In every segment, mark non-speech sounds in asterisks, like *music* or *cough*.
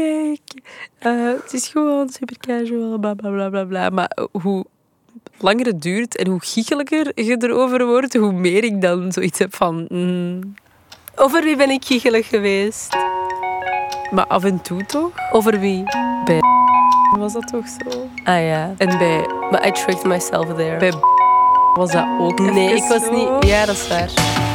nee, eh, het is gewoon super casual, bla bla bla bla bla. Maar hoe langer het duurt en hoe giechelijker je erover wordt, hoe meer ik dan zoiets heb van... mm, Over wie ben ik giechelig geweest? maar af en toe toch? Over wie? *laughs* Was dat toch zo? Ah ja. En bij, Maar I tricked myself there. bij *laughs* was dat ook nee, ik was zo? niet... Ja, dat is waar.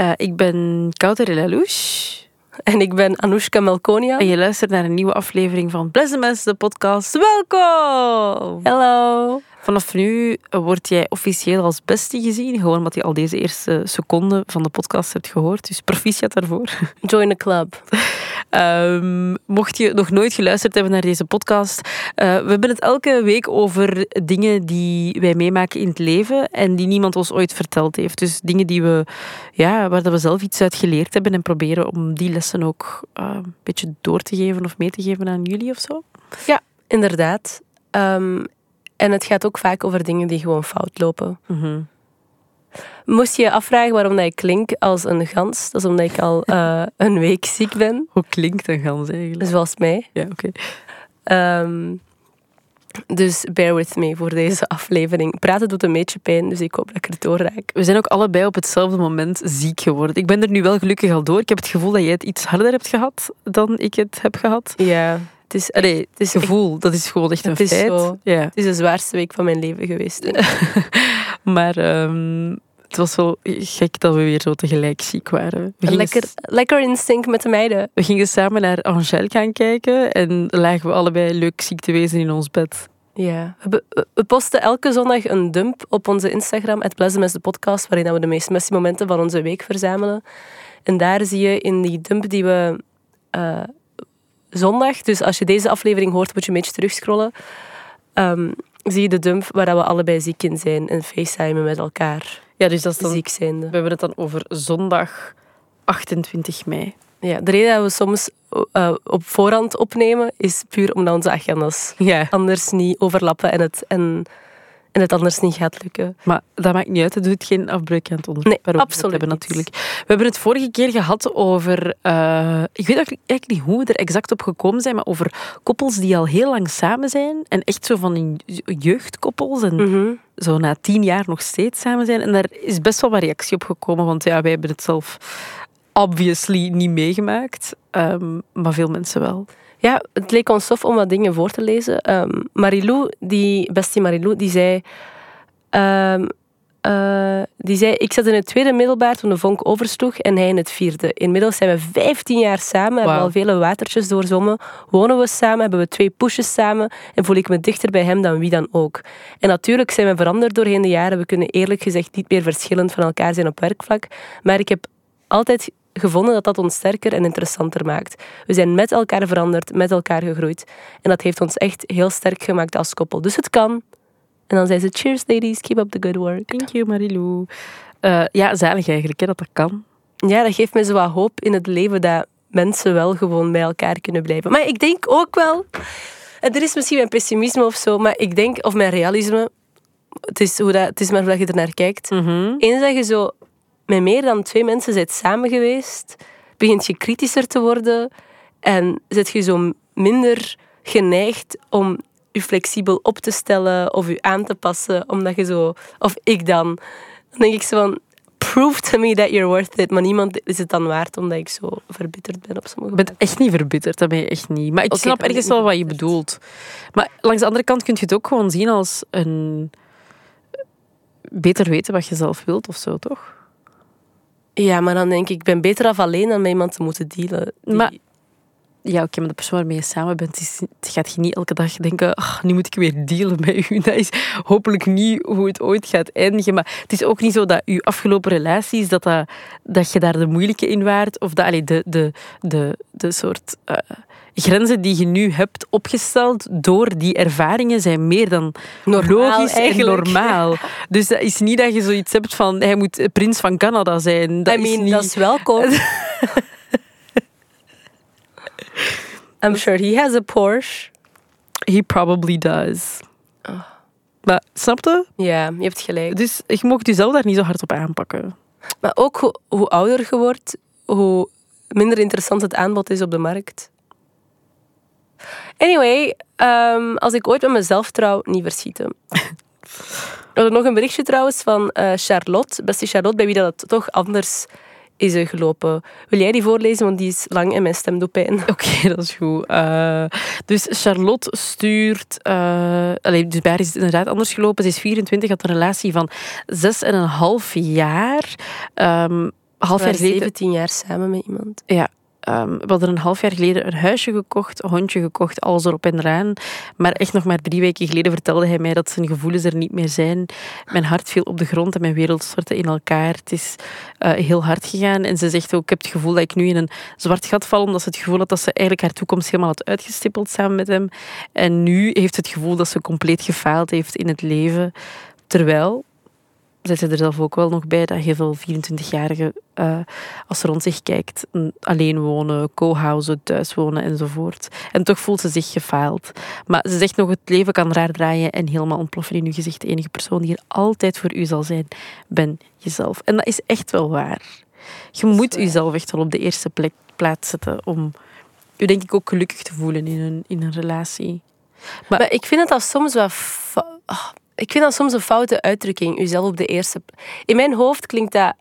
Eh, ik ben Kouter Lelouch. En ik ben Anoushka Melkonia. En je luistert naar een nieuwe aflevering van Blesse Mensen, de podcast. Welkom! Hello. Vanaf nu word jij officieel als bestie gezien. Gewoon omdat je al deze eerste seconden van de podcast hebt gehoord. Dus proficiat daarvoor. Join the club. *laughs* Ehm, mocht je nog nooit geluisterd hebben naar deze podcast, eh, we hebben het elke week over dingen die wij meemaken in het leven en die niemand ons ooit verteld heeft. Dus dingen die we, ja, waar dat we zelf iets uit geleerd hebben en proberen om die lessen ook eh, een beetje door te geven of mee te geven aan jullie of zo. Inderdaad. Ehm, en het gaat ook vaak over dingen die gewoon fout lopen. Mhm. Moest je je afvragen waarom dat ik klink als een gans? Dat is omdat ik al eh, *laughs* een week ziek ben. Hoe klinkt een gans eigenlijk? Zoals mij. Ja, oké. Ehm, dus bear with me voor deze aflevering. Praten doet een beetje pijn, dus ik hoop dat ik er doorraak. We zijn ook allebei op hetzelfde moment ziek geworden. Ik ben er nu wel gelukkig al door. Ik heb het gevoel dat jij het iets harder hebt gehad dan ik het heb gehad. Ja, het is, Allee, het is, echt- gevoel, dat is gewoon echt een Het is feit. zo. Ja. het is de zwaarste week van mijn leven geweest. *laughs* Maar ehm, het was wel gek dat we weer zo tegelijk ziek waren. We Lekker, lekker in sync met de meiden. we gingen samen naar Angèle gaan kijken en lagen we allebei leuk ziek te wezen in ons bed. Ja. We, posten elke zondag een dump op onze Instagram, het de podcast, waarin we de meest messy momenten van onze week verzamelen. En daar zie je in die dump die we eh, zondag, dus als je deze aflevering hoort, moet je een beetje terugscrollen, ehm, zie je de dump waar we allebei ziek in zijn en facetimen met elkaar, Ja, dus dat is dan, ziek zijnde. we hebben het dan over zondag 28 mei. Ja, de reden dat we soms eh, op voorhand opnemen, is puur omdat onze agendas Ja. anders niet overlappen en het, en, en het anders niet gaat lukken. Maar dat maakt niet uit, het doet geen afbreuk aan het onderwerp Nee, absoluut hebben natuurlijk. We hebben het vorige keer gehad over, eh, ik weet eigenlijk niet hoe we er exact op gekomen zijn, maar over koppels die al heel lang samen zijn en echt zo van jeugdkoppels en Mhm. zo na tien jaar nog steeds samen zijn. En daar is best wel wat reactie op gekomen, want ja, wij hebben het zelf obviously niet meegemaakt, Ehm, maar veel mensen wel. Ja, het leek ons tof om wat dingen voor te lezen. Ehm, Marilou, die bestie Marilou, die zei... ehm, eh, die zei, ik zat in het tweede middelbaar toen de vonk oversloeg en hij in het vierde. Inmiddels zijn we 15 jaar samen, hebben al vele watertjes doorzwommen, wonen we samen, hebben we twee pushes samen en voel ik me dichter bij hem dan wie dan ook. En natuurlijk zijn we veranderd doorheen de jaren. We kunnen eerlijk gezegd niet meer verschillend van elkaar zijn op werkvlak. Maar ik heb altijd gevonden dat dat ons sterker en interessanter maakt. We zijn met elkaar veranderd, met elkaar gegroeid. En dat heeft ons echt heel sterk gemaakt als koppel. Dus het kan. En dan zei ze, cheers ladies, keep up the good work. Thank you, Marilou. Eh, ja, zalig eigenlijk, hè, dat dat kan. Ja, dat geeft me zo wat hoop in het leven dat mensen wel gewoon bij elkaar kunnen blijven. Maar ik denk ook wel, en er is misschien mijn pessimisme of zo, maar ik denk, of mijn realisme, het is, hoe dat, het is maar hoe dat je er naar kijkt. Mhm. Eens dat je zo met meer dan twee mensen bent samen geweest, begint je kritischer te worden en zit je zo minder geneigd om je flexibel op te stellen of je aan te passen, omdat je zo, of ik dan, dan denk ik zo van, prove to me that you're worth it, maar niemand is het dan waard omdat ik zo verbitterd ben op sommige Ik ben echt niet verbitterd, dat ben je echt niet. Maar ik snap ergens wel wat je bedoelt. Maar langs de andere kant kun je het ook gewoon zien als een... Beter weten wat je zelf wilt of zo, toch? Ja, maar dan denk ik, ik ben beter af alleen dan met iemand te moeten dealen. Maar- Ja, oké, maar de persoon waarmee je samen bent, is, gaat je niet elke dag denken, "Ach, nu moet ik weer dealen met u. *laughs* Dat is hopelijk niet hoe het ooit gaat eindigen. Maar het is ook niet zo dat je afgelopen relaties, dat, dat, dat je daar de moeilijke in waart. Of dat, allee, de, de, de, de soort eh, grenzen die je nu hebt opgesteld door die ervaringen zijn meer dan Normaal logisch en normaal. *laughs* Dus dat is niet dat je zoiets hebt van, hij moet prins van Canada zijn. Dat I mean, is niet... dat is welkom. *laughs* I'm sure he has a Porsche. He probably does. Oh. Maar, snapte? Ja, je hebt gelijk. Dus je mocht jezelf daar niet zo hard op aanpakken. Maar ook hoe, hoe ouder je wordt, hoe minder interessant het aanbod is op de markt. Anyway, ehm, als ik ooit met mezelf trouw, niet verschieten. *laughs* We hadden nog een berichtje trouwens van eh, Charlotte, beste Charlotte, bij wie dat het toch anders is gelopen. Wil jij die voorlezen, want die is lang en mijn stem doet pijn. *laughs* Oké, dat is goed. Uh, dus Charlotte stuurt... Uh, allee, dus bij haar is het inderdaad anders gelopen. Ze is 24, had een relatie van 6,5 jaar. Um, half jaar 17 jaar samen met iemand. Ja, Um, we hadden een half jaar geleden een huisje gekocht, een hondje gekocht, alles erop en eraan. Maar echt nog maar drie weken geleden vertelde hij mij dat zijn gevoelens er niet meer zijn. Mijn hart viel op de grond en mijn wereld stortte in elkaar. Het is uh, heel hard gegaan. En ze zegt ook, ik heb het gevoel dat ik nu in een zwart gat val, omdat ze het gevoel had dat ze eigenlijk haar toekomst helemaal had uitgestippeld samen met hem. En nu heeft het gevoel dat ze compleet gefaald heeft in het leven. Terwijl, zet ze er zelf ook wel nog bij dat heel veel 24-jarigen, uh, als ze rond zich kijkt, alleen wonen, co-housen, thuis wonen enzovoort. En toch voelt ze zich gefaald. Maar ze zegt nog, het leven kan raar draaien en helemaal ontploffen in uw gezicht. De enige persoon die er altijd voor u zal zijn, ben jezelf. En dat is echt wel waar. Je moet jezelf echt wel op de eerste plek plaats zetten om je denk ik ook gelukkig te voelen in een, in een relatie. Maar, maar ik vind het dat soms wel ik vind dat soms een foute uitdrukking, jezelf op de eerste. In mijn hoofd klinkt dat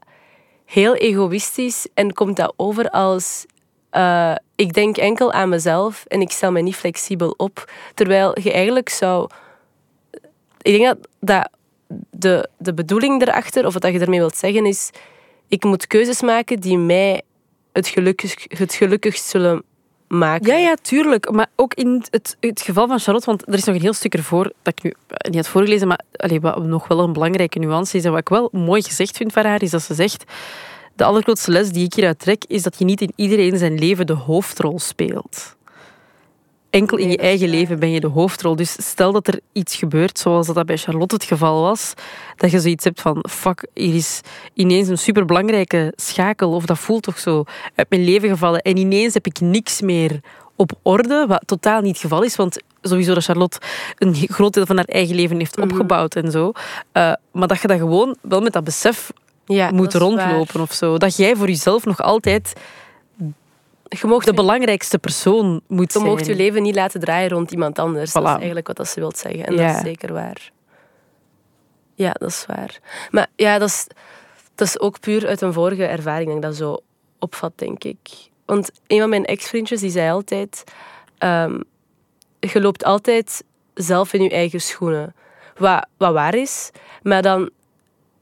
heel egoïstisch en komt dat over als uh, ik denk enkel aan mezelf en ik stel me niet flexibel op. Terwijl je eigenlijk zou. Ik denk dat, dat de, de bedoeling erachter, of wat je ermee wilt zeggen, is: ik moet keuzes maken die mij het, gelukkig, het gelukkigst zullen Ja, ja, tuurlijk. Maar ook in het, het geval van Charlotte, want er is nog een heel stuk ervoor dat ik nu niet had voorgelezen, maar allee, wat nog wel een belangrijke nuance is en wat ik wel mooi gezegd vind van haar, is dat ze zegt de allergrootste les die ik hieruit trek, is dat je niet in iedereen zijn leven de hoofdrol speelt. Enkel in je eigen leven ben je de hoofdrol. Dus stel dat er iets gebeurt, zoals dat bij Charlotte het geval was, dat je zoiets hebt van, fuck, hier is ineens een superbelangrijke schakel, of dat voelt toch zo, uit mijn leven gevallen. En ineens heb ik niks meer op orde, wat totaal niet het geval is, want sowieso dat Charlotte een groot deel van haar eigen leven heeft mhm. opgebouwd en zo. Uh, maar dat je dat gewoon wel met dat besef ja, moet rondlopen of zo. Dat jij voor jezelf nog altijd je mocht de belangrijkste persoon moet zijn. Je mocht je leven niet laten draaien rond iemand anders. Dat is eigenlijk wat ze wilt zeggen. En dat is zeker waar. Ja, dat is waar. Maar ja, dat is, dat is ook puur uit een vorige ervaring dat ik dat zo opvat, denk ik. Want een van mijn ex-vriendjes die zei altijd... Um, je loopt altijd zelf in je eigen schoenen. Wat, wat waar is. Maar dan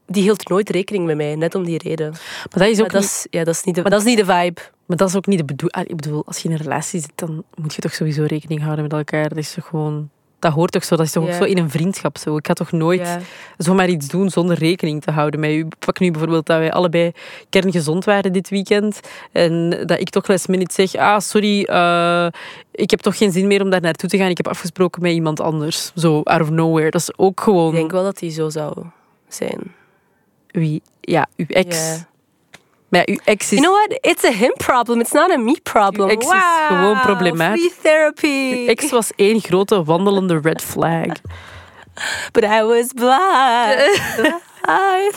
die hield nooit rekening met mij, net om die reden. Maar dat is ook niet... is, ja, dat is niet de, maar dat is niet de vibe. Maar dat is ook niet de bedoeling. Ik bedoel, als je in een relatie zit, dan moet je toch sowieso rekening houden met elkaar. Dat is toch gewoon... Dat hoort toch zo? Dat is toch ook zo in een vriendschap zo? Ik ga toch nooit ja. zomaar iets doen zonder rekening te houden met u. Pak nu bijvoorbeeld dat wij allebei kerngezond waren dit weekend. En dat ik toch last minute zeg... Ah, sorry, uh, ik heb toch geen zin meer om daar naartoe te gaan. Ik heb afgesproken met iemand anders. Zo, out of nowhere. Dat is ook gewoon... Ik denk wel dat die zo zou zijn. Wie? Ja, uw ex. Yeah. Maar ja, uw ex is... You know what? It's a him problem. It's not a me problem. Uw ex wow, is gewoon problematisch. Free therapy. Uw ex was één grote wandelende red flag. But I was blind. *laughs* blind.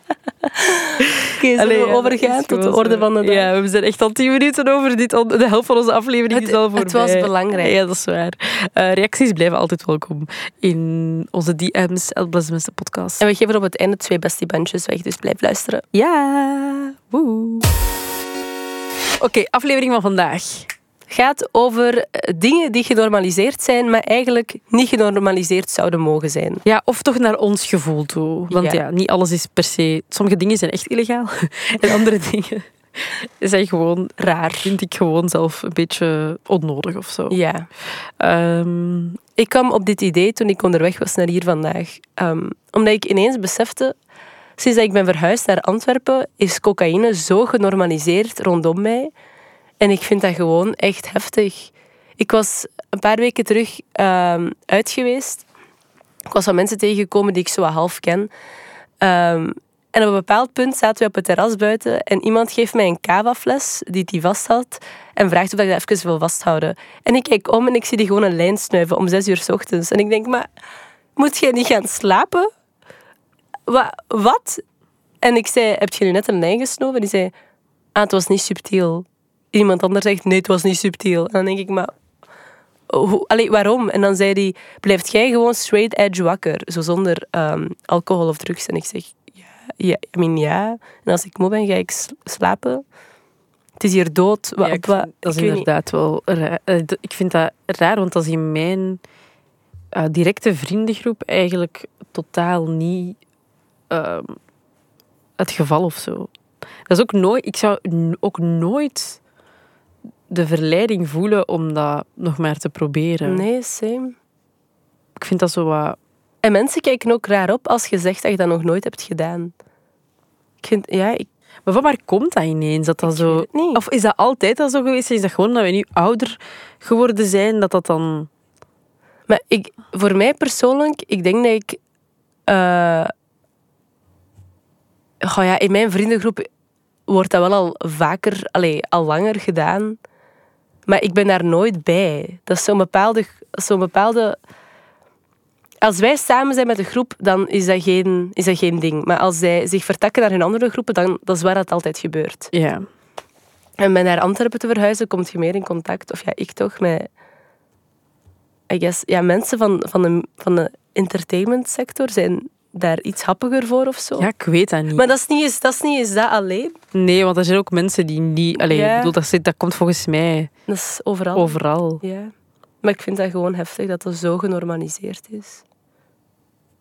*laughs* Oké, zullen we overgaan tot de orde van de dag? Ja, we zijn echt al tien minuten over dit. De helft van onze aflevering het, is al voorbij. Het was belangrijk. Ja, dat is waar. Uh, reacties blijven altijd welkom in onze DM's, de podcast. En we geven op het einde twee bestie bandjes weg, dus blijf luisteren. Ja, woe. Oké, aflevering van vandaag gaat over eh, dingen die genormaliseerd zijn, maar eigenlijk niet genormaliseerd zouden mogen zijn. Ja, of toch naar ons gevoel toe. Want ja, niet alles is per se... Sommige dingen zijn echt illegaal. *laughs* en andere dingen zijn gewoon raar. Vind ik gewoon zelf een beetje onnodig of zo. Ja. Um, ik kwam op dit idee toen ik onderweg was naar hier vandaag. Um, omdat ik ineens besefte... Sinds dat ik ben verhuisd naar Antwerpen, is cocaïne zo genormaliseerd rondom mij en ik vind dat gewoon echt heftig. Ik was een paar weken terug uh, uit geweest. Ik was wat mensen tegengekomen die ik zo half ken. Um, En op een bepaald punt zaten we op het terras buiten en iemand geeft mij een cava-fles die hij vasthoudt en vraagt of ik dat even wil vasthouden. En ik kijk om en ik zie die gewoon een lijn snuiven om zes uur s ochtends. En ik denk, maar moet jij niet gaan slapen? Wa- wat? En ik zei, heb je nu net een lijn gesnoven? En die zei, ah, het was niet subtiel. Iemand anders zegt, nee, het was niet subtiel. En dan denk ik, maar hoe, allee, waarom? En dan zei hij, blijft jij gewoon straight edge wakker, zo zonder ehm, alcohol of drugs? En ik zeg, ja, ja, I mean, ja. En als ik moe ben, ga ik slapen. Het is hier dood. Wat, Ja, ik wat- dat is niet. inderdaad wel raar. Eh, Ik vind dat raar, want dat is in mijn eh, directe vriendengroep eigenlijk totaal niet ehm, het geval of zo. Dat is ook nooit, ik zou ook nooit de verleiding voelen om dat nog maar te proberen. Nee, same. Ik vind dat zo wat... En mensen kijken ook raar op als je zegt dat je dat nog nooit hebt gedaan. Ik vind, ja, ik, Maar van waar komt dat ineens? Dat dat zo... Of is dat altijd al zo geweest? Is dat gewoon dat we nu ouder geworden zijn, dat dat dan... Maar ik, voor mij persoonlijk, ik denk dat ik... goh ja, in mijn vriendengroep wordt dat wel al vaker, allee, al langer gedaan. Maar ik ben daar nooit bij. Dat is zo'n bepaalde... Zo'n bepaalde als wij samen zijn met een groep, dan is dat, geen, is dat geen ding. Maar als zij zich vertakken naar hun andere groepen, dan dat is waar dat altijd gebeurt. Ja. En met naar Antwerpen te verhuizen, komt je meer in contact, of ja, ik toch, met I guess, ja, mensen van, van, de, van de entertainmentsector zijn daar iets happiger voor of zo. ja, ik weet dat niet. Maar dat is, niet eens, dat is niet eens dat alleen. Nee, want er zijn ook mensen die niet... Allee, Ja. ik bedoel, dat, zit, dat komt volgens mij Dat is overal. overal. Ja. Maar ik vind dat gewoon heftig dat dat zo genormaliseerd is.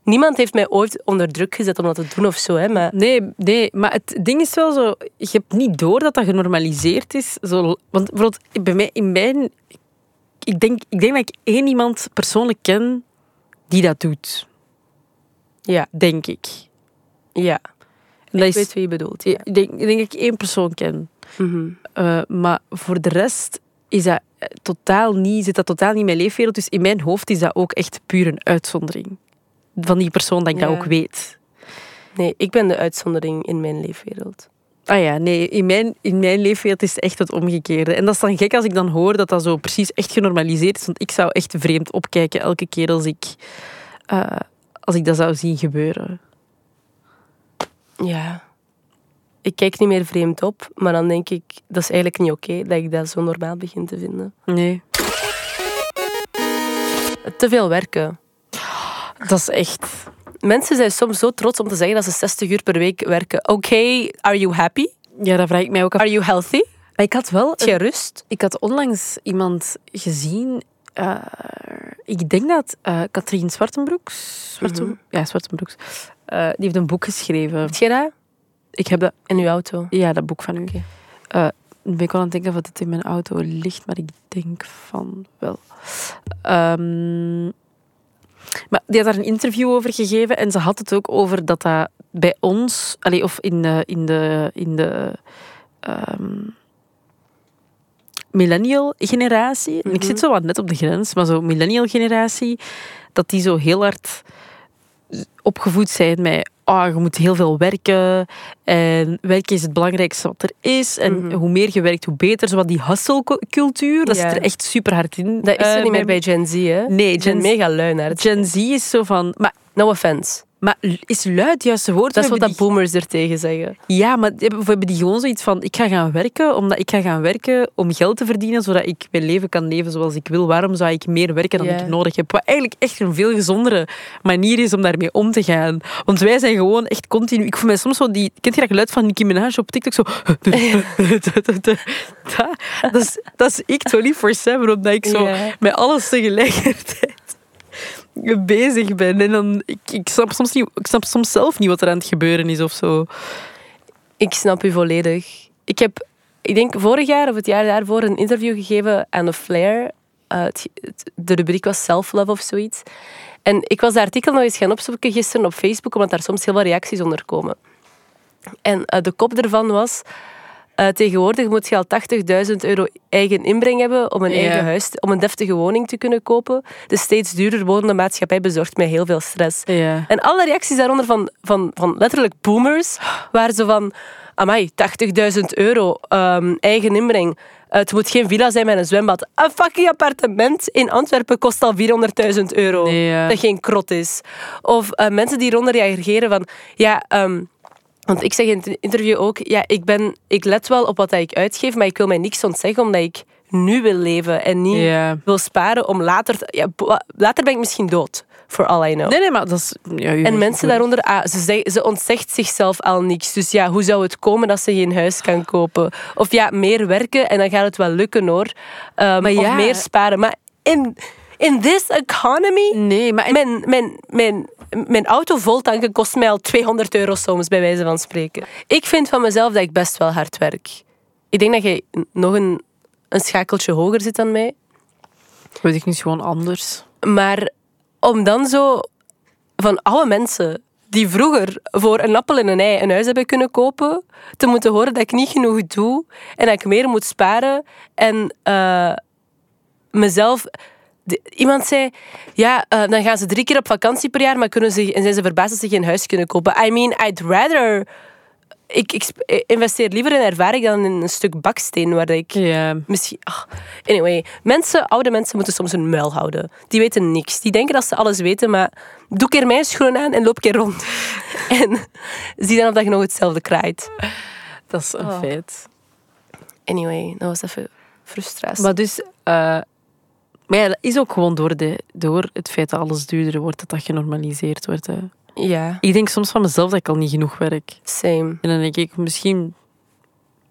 Niemand heeft mij ooit onder druk gezet om dat te doen of zo, hè, maar Nee, nee, maar het ding is wel zo... Je hebt niet door dat dat genormaliseerd is. Zo, want bijvoorbeeld bij mij, in mijn... Ik denk, ik denk dat ik één iemand persoonlijk ken die dat doet. Ja, Denk ik. ja. Dat ik is, weet wie je bedoelt. Ja. ik, denk, ik denk dat ik één persoon ken. Mhm. Eh, maar voor de rest is dat eh, totaal niet, zit dat totaal niet in mijn leefwereld. Dus in mijn hoofd is dat ook echt puur een uitzondering. Van die persoon dat ik Ja. dat ook weet. Nee, ik ben de uitzondering in mijn leefwereld. Ah ja, nee, in mijn, in mijn leefwereld is het echt het omgekeerde. En dat is dan gek als ik dan hoor dat dat zo precies echt genormaliseerd is. Want ik zou echt vreemd opkijken elke keer als ik, eh, als ik dat zou zien gebeuren. Ja. Ik kijk niet meer vreemd op, maar dan denk ik, dat is eigenlijk niet oké dat ik dat zo normaal begin te vinden. Nee. Te veel werken. Dat is echt... Mensen zijn soms zo trots om te zeggen dat ze 60 uur per week werken. Oké, are you happy? Ja, dat vraag ik mij ook af. Are you healthy? Maar ik had wel... Heb je rust? Ik had onlangs iemand gezien. Eh, ik denk dat eh Katrien Zwartenbroeks. Zwarte, Ja, Zwartenbroeks. eh, die heeft een boek geschreven. Heb je dat? Ik heb dat. In uw auto? Ja, dat boek van u. Nu ben ik wel aan het denken of het in mijn auto ligt, maar ik denk van wel. Ehm, maar die had daar een interview over gegeven en ze had het ook over dat dat bij ons, allee, of in de, in de, in de ehm, millennial generatie, en ik Mhm. zit zo wat net op de grens, maar zo millennial generatie, dat die zo heel hard opgevoed zijn met ah, je moet heel veel werken en werken is het belangrijkste wat er is en Mhm. hoe meer je werkt, hoe beter. Zo wat die hustle-cultuur, dat Ja. zit er echt super hard in. Dat is er eh, niet meer bij- Gen Z, hè? Nee, Gen Z- mega lui naar het. Gen Z is zo van... Maar, No offense. Maar is luid het juiste woord? Dat is wat dat boomers er tegen zeggen. die- Ja, maar die hebben- we hebben die gewoon zoiets van... Ik ga gaan werken, omdat ik ga gaan werken om geld te verdienen, zodat ik mijn leven kan leven zoals ik wil. Waarom zou ik meer werken dan ik nodig heb? Wat eigenlijk echt een veel gezondere manier is om daarmee om te gaan. Want wij zijn gewoon echt continu... Ik voel mij soms zo die... Kent je dat geluid van Nicki Minaj op TikTok? Zo... dat, *laughs* dat, is, dat is ik 24-7, omdat ik zo met alles tegelijkertijd bezig ben. En dan, ik, ik, snap soms niet, ik snap soms zelf niet wat er aan het gebeuren is of zo. Ik snap u volledig. Ik heb, ik denk vorig jaar of het jaar daarvoor, een interview gegeven aan de Flair. Eh, de rubriek was Self-Love of zoiets. En ik was dat artikel nog eens gaan opzoeken gisteren op Facebook, omdat daar soms heel veel reacties onder komen. En eh, de kop ervan was... eh, tegenwoordig moet je al 80.000 euro eigen inbreng hebben om een eigen huis, om een deftige woning te kunnen kopen. De steeds duurder wordende maatschappij bezorgt mij heel veel stress. En alle reacties daaronder van, van, van letterlijk boomers waren zo van... Amai, 80.000 euro ehm, eigen inbreng. Eh, het moet geen villa zijn met een zwembad. Een fucking appartement in Antwerpen kost al 400.000 euro. Nee, ja. Dat geen krot is. Of eh, mensen die eronder reageren van... Ja, ehm, want ik zeg in het interview ook... Ja, ik, ben, ik let wel op wat ik uitgeef, maar ik wil mij niks ontzeggen omdat ik nu wil leven en niet wil sparen om later... te- Ja, later ben ik misschien dood, for all I know. Nee, nee, maar dat is... Ja, En mensen daaronder, ah, ze, zeg- ze ontzegt zichzelf al niks. Dus ja, hoe zou het komen dat ze geen huis kan kopen? Of ja, meer werken en dan gaat het wel lukken hoor. Ehm, Maar Of ja. meer sparen. Maar in, in this economy, Nee, maar... mijn, mijn, mijn, mijn auto kost mij al 200 euro soms, bij wijze van spreken. Ik vind van mezelf dat ik best wel hard werk. Ik denk dat jij nog een, een schakeltje hoger zit dan mij. Weet ik niet, gewoon anders. Maar om dan zo van oude mensen die vroeger voor een appel en een ei een huis hebben kunnen kopen, te moeten horen dat ik niet genoeg doe en dat ik meer moet sparen en eh, mezelf. De- Iemand zei, ja, eh, dan gaan ze drie keer op vakantie per jaar, maar kunnen ze, en zijn ze verbaasd dat ze geen huis kunnen kopen. I mean, I'd rather... Ik, ik investeer liever in ervaring dan in een stuk baksteen waar ik. Misschien. ach, anyway, mensen, oude mensen moeten soms hun muil houden. Die weten niks. Die denken dat ze alles weten, maar doe keer mijn schoenen aan en loop keer rond. *laughs* en zie dan of dat je nog hetzelfde kraait. Dat is een Oh. feit. Anyway, dat was even frustratie. Maar dus... eh, maar ja, dat is ook gewoon door, de, door het feit dat alles duurder wordt, dat dat genormaliseerd wordt. Hè. ja, Ik denk soms van mezelf dat ik al niet genoeg werk. same. En dan denk ik, misschien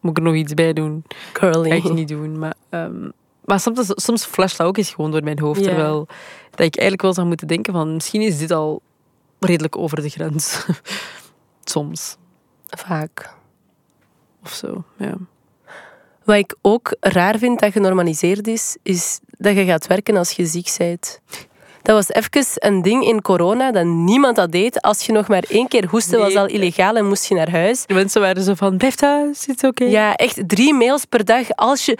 moet ik er nog iets bij doen. Curly. Ik niet doen. Maar, ehm, maar soms, soms flasht dat ook eens gewoon door mijn hoofd. Ja. Terwijl dat ik eigenlijk wel zou moeten denken van, misschien is dit al redelijk over de grens. *laughs* soms. Vaak. Of zo, ja. Wat ik ook raar vind dat genormaliseerd is, is dat je gaat werken als je ziek bent. Dat was even een ding in corona dat niemand dat deed. Als je nog maar één keer hoestte, was al illegaal en moest je naar huis. De mensen waren zo van, blijf thuis, het oké. Ja, echt drie mails per dag. Als je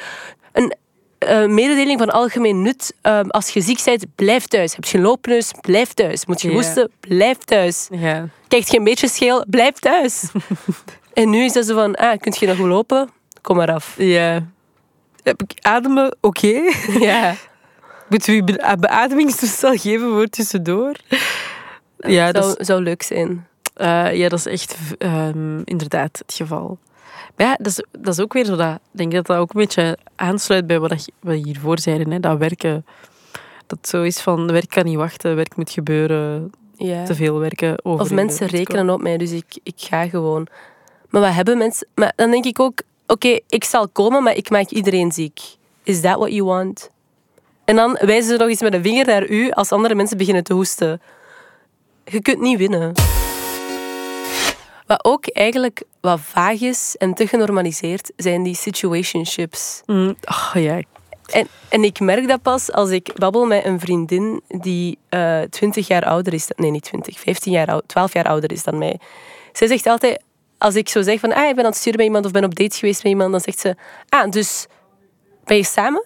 een eh, mededeling van algemeen nut, ehm, als je ziek bent, blijf thuis. Heb je een loopneus, blijf thuis. Moet je hoesten, blijf thuis. Ja. Kijkt je een beetje scheel, blijf thuis. *laughs* en nu is dat zo van, ah, kun je nog lopen? Kom maar af. ja. Heb ik ademen oké? *laughs* Ja, Moeten we je be- beademingstoestel geven voor tussendoor? Ja, dat zou, is, zou leuk zijn. eh, ja, dat is echt ehm, inderdaad het geval. Maar ja, dat is, dat is ook weer zo dat... Ik denk dat dat ook een beetje aansluit bij wat dat je- wat je hiervoor zeiden. Hè? Dat werken... Dat zo is van, werk kan niet wachten, werk moet gebeuren, Ja. te veel werken. Over Of mensen rekenen op mij, dus ik, ik ga gewoon. Maar wat hebben mensen... Maar dan denk ik ook, oké, ik zal komen, maar ik maak iedereen ziek. Is that what you want? En dan wijzen ze nog eens met een vinger naar u als andere mensen beginnen te hoesten. Je kunt niet winnen. Wat ook eigenlijk wat vaag is en te genormaliseerd, zijn die situationships. Mm, oh, ja, En, en ik merk dat pas als ik babbel met een vriendin die eh 20 jaar ouder is. Nee, niet 20, 15 jaar oud, 12 jaar ouder is dan mij. Zij zegt altijd, als ik zo zeg van ah, ik ben aan het sturen met iemand of ben op date geweest met iemand, dan zegt ze, ah, dus ben je samen?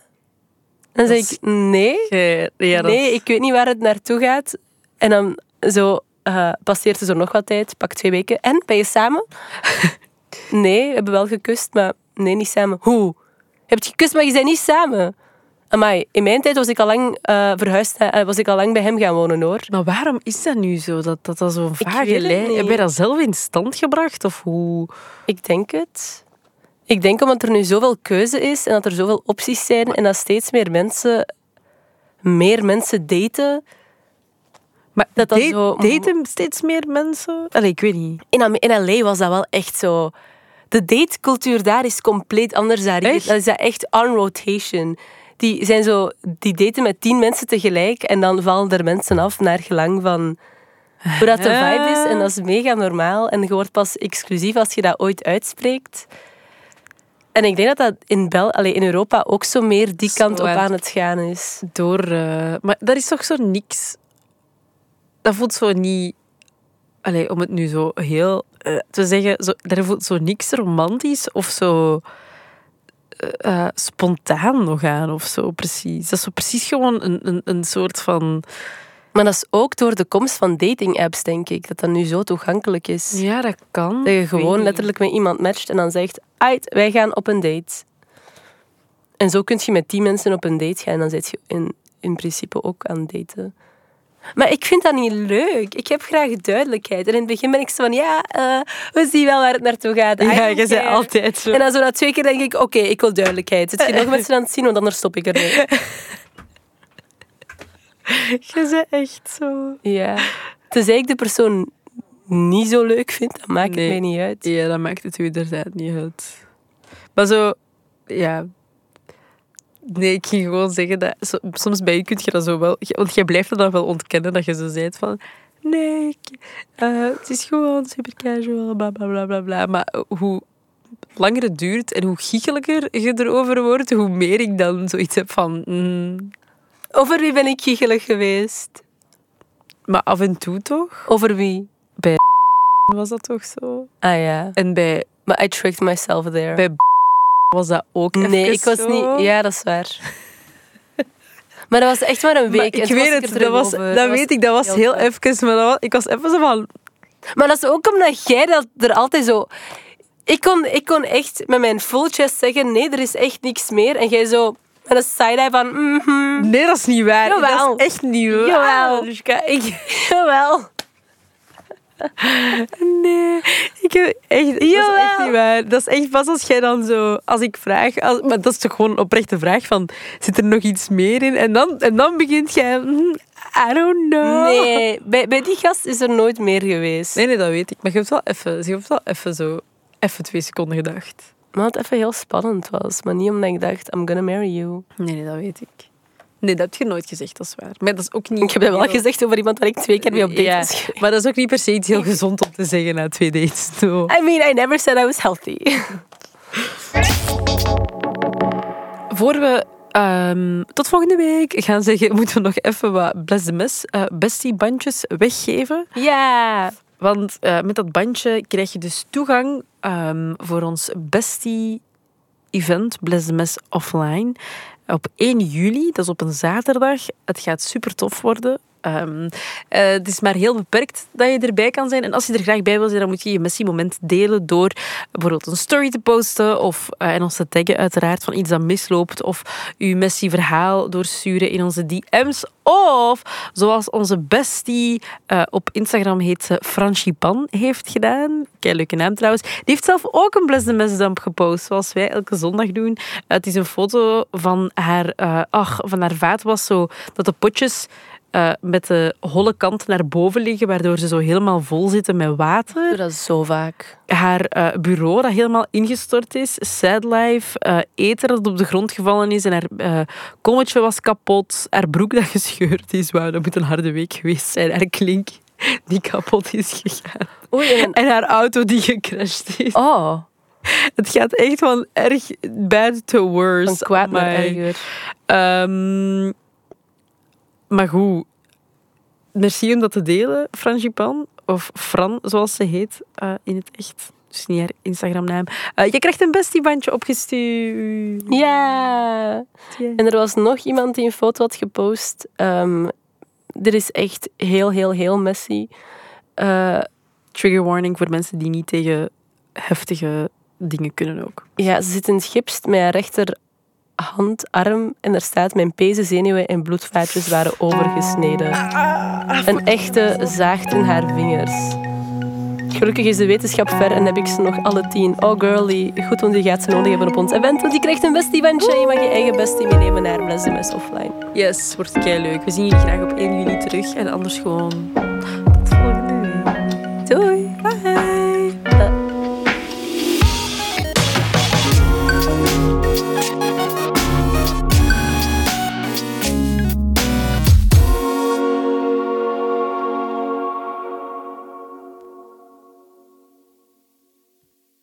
Dan zeg ik, nee, ja, ja, dat- nee, ik weet niet waar het naartoe gaat. En dan zo eh, passeert er zo nog wat tijd, pak twee weken. En, ben je samen? *laughs* nee, we hebben wel gekust, maar nee, niet samen. Hoe? Je hebt gekust, maar je bent niet samen. Amai, in mijn tijd was ik al lang eh, verhuisd, eh, was ik al lang bij hem gaan wonen hoor. Maar waarom is dat nu zo? Dat dat, dat zo'n lijn... Heb je dat zelf in stand gebracht? Of hoe... Ik denk het. Ik denk omdat er nu zoveel keuze is en dat er zoveel opties zijn en dat steeds meer mensen meer mensen daten. Maar Dat dat date- zo- daten steeds meer mensen? Allee, ik weet niet. In, in LA was dat wel echt zo. De datecultuur daar is compleet anders dan hier. Dat is dat echt on rotation. Die, zijn zo, die daten met tien mensen tegelijk en dan vallen er mensen af naar gelang van hoe dat de vibe is. En dat is mega normaal. En je wordt pas exclusief als je dat ooit uitspreekt. En ik denk dat dat in, Bel allee, in Europa ook zo meer die kant op aan- aan het gaan is. Door... eh, maar dat is toch zo niks... Dat voelt zo niet... Allee, om het nu zo heel eh, te zeggen, zo, daar voelt zo niks romantisch of zo eh, eh, spontaan nog aan of zo, precies. Dat is zo precies gewoon een, een, een soort van... Maar dat is ook door de komst van dating-apps, denk ik, dat dat nu zo toegankelijk is. Ja, dat kan. Dat je gewoon letterlijk met iemand matcht en dan zegt, uit, wij gaan op een date. En zo kun je met die mensen op een date gaan en dan zit je in, in principe ook aan het daten. Maar ik vind dat niet leuk. Ik heb graag duidelijkheid. En in het begin ben ik zo van, ja, eh, we zien wel waar het naartoe gaat. Ja, je bent altijd zo. En dan zo na twee keer denk ik, oké, ik wil duidelijkheid. Zit je nog mensen aan het zien, want anders stop ik ermee. *laughs* Je bent echt zo... Ja. Tenzij ik de persoon niet zo leuk vind, dan maakt Nee. het mij niet uit. Ja, dat maakt het u inderdaad niet uit. Maar zo, ja. Nee, ik ging gewoon zeggen dat so- soms bij je kun je dat zo wel. Want jij blijft het dan wel ontkennen dat je zo zegt van. Nee, ik- eh, het is gewoon super casual, bla bla bla bla bla. Maar hoe langer het duurt en hoe giechelijker je erover wordt, hoe meer ik dan zoiets heb van. mm, Over wie ben ik giechelig geweest? maar af en toe toch? Over wie? *laughs* Was dat toch zo? Ah ja. En bij, Maar I tricked myself there. bij was dat ook nee, ik was zo? niet... Ja, dat is waar. *laughs* maar dat was echt maar een week. en ik weet het, dat, was, over. dat weet ik, dat was heel heel even, maar dat was, ik was even zo van... Maar dat is ook omdat jij dat er altijd zo... Ik kon, ik kon echt met mijn full chest zeggen, nee, er is echt niks meer. En jij zo met een side-eye van, mhm, Nee, dat is niet waar. Jawel. Dat is echt niet waar. Jawel. Ik, *laughs* jawel. *laughs* nee, ik heb echt, dat is echt niet waar. Dat is echt pas als jij dan zo... Als ik vraag... Als, maar dat is toch gewoon een oprechte vraag van... Zit er nog iets meer in? En dan, en dan begint jij... mm, I don't know. Nee, bij, bij die gast is er nooit meer geweest. Nee, nee, dat weet ik. Maar je hebt wel even, je hebt wel even zo... Even twee seconden gedacht. Maar het even heel spannend was. Maar niet omdat ik dacht, I'm gonna marry you. Nee, nee, dat weet ik. Nee, dat heb je nooit gezegd, dat is waar. Maar dat is ook niet... Ik heb dat wel gezegd over iemand waar ik twee keer mee op date Ja, was maar dat is ook niet per se iets heel gezond om te zeggen na twee dates. Zo. I mean, I never said I was healthy. Voor we ehm, tot volgende week gaan zeggen, moeten we nog even wat bless the mess, eh, weggeven. Ja. Want eh, met dat bandje krijg je dus toegang ehm, voor ons bestie-event, Bless the Mess Offline. Op 1 juli, dat is op een zaterdag. Het gaat super tof worden. Ehm, eh, het is maar heel beperkt dat je erbij kan zijn. En als je er graag bij wil zijn, dan moet je je missie-moment delen door bijvoorbeeld een story te posten of eh, en ons te taggen uiteraard van iets dat misloopt of je missie-verhaal doorsturen in onze DM's. Of, zoals onze bestie eh, op Instagram heet ze Franchipan heeft gedaan. Kei leuke naam trouwens. Die heeft zelf ook een Bless the gepost, zoals wij elke zondag doen. Het is een foto van haar, ach, van haar vaatwas, zo dat de potjes eh, met de holle kant naar boven liggen, waardoor ze zo helemaal vol zitten met water Ik doe dat zo vaak. haar eh, bureau dat helemaal ingestort is, sad life, eh, eten dat op de grond gevallen is en haar kommetje was kapot, haar broek dat gescheurd is. Wauw, dat moet een harde week geweest zijn. Haar klink die kapot is gegaan. Oei, en... En haar auto die gecrashed is. Oh, Het gaat echt van erg bad to worse. van kwaad naar erger. Ehm, maar goed, merci om dat te delen, Frangipan. Of Fran, zoals ze heet eh, in het echt. Dus niet haar Instagram-naam. Eh, je krijgt een bestiebandje opgestuurd. Ja. En er was nog iemand die een foto had gepost. Ehm dit is echt heel, heel, heel messy. Eh, Trigger warning voor mensen die niet tegen heftige dingen kunnen ook. ja, ze zit in het gips met haar rechterhand, arm. En er staat, mijn pezenzenuwen en bloedvaatjes waren overgesneden. Een echte zaagt in haar vingers. Gelukkig is de wetenschap ver en heb ik ze nog alle tien. Oh girlie, goed, want die gaat ze nodig hebben op ons event. Want die krijgt een bestiebandje en je mag je eigen bestie meenemen naar Bless Offline. Yes, wordt kei leuk. We zien jullie graag op 1 juli terug. En anders gewoon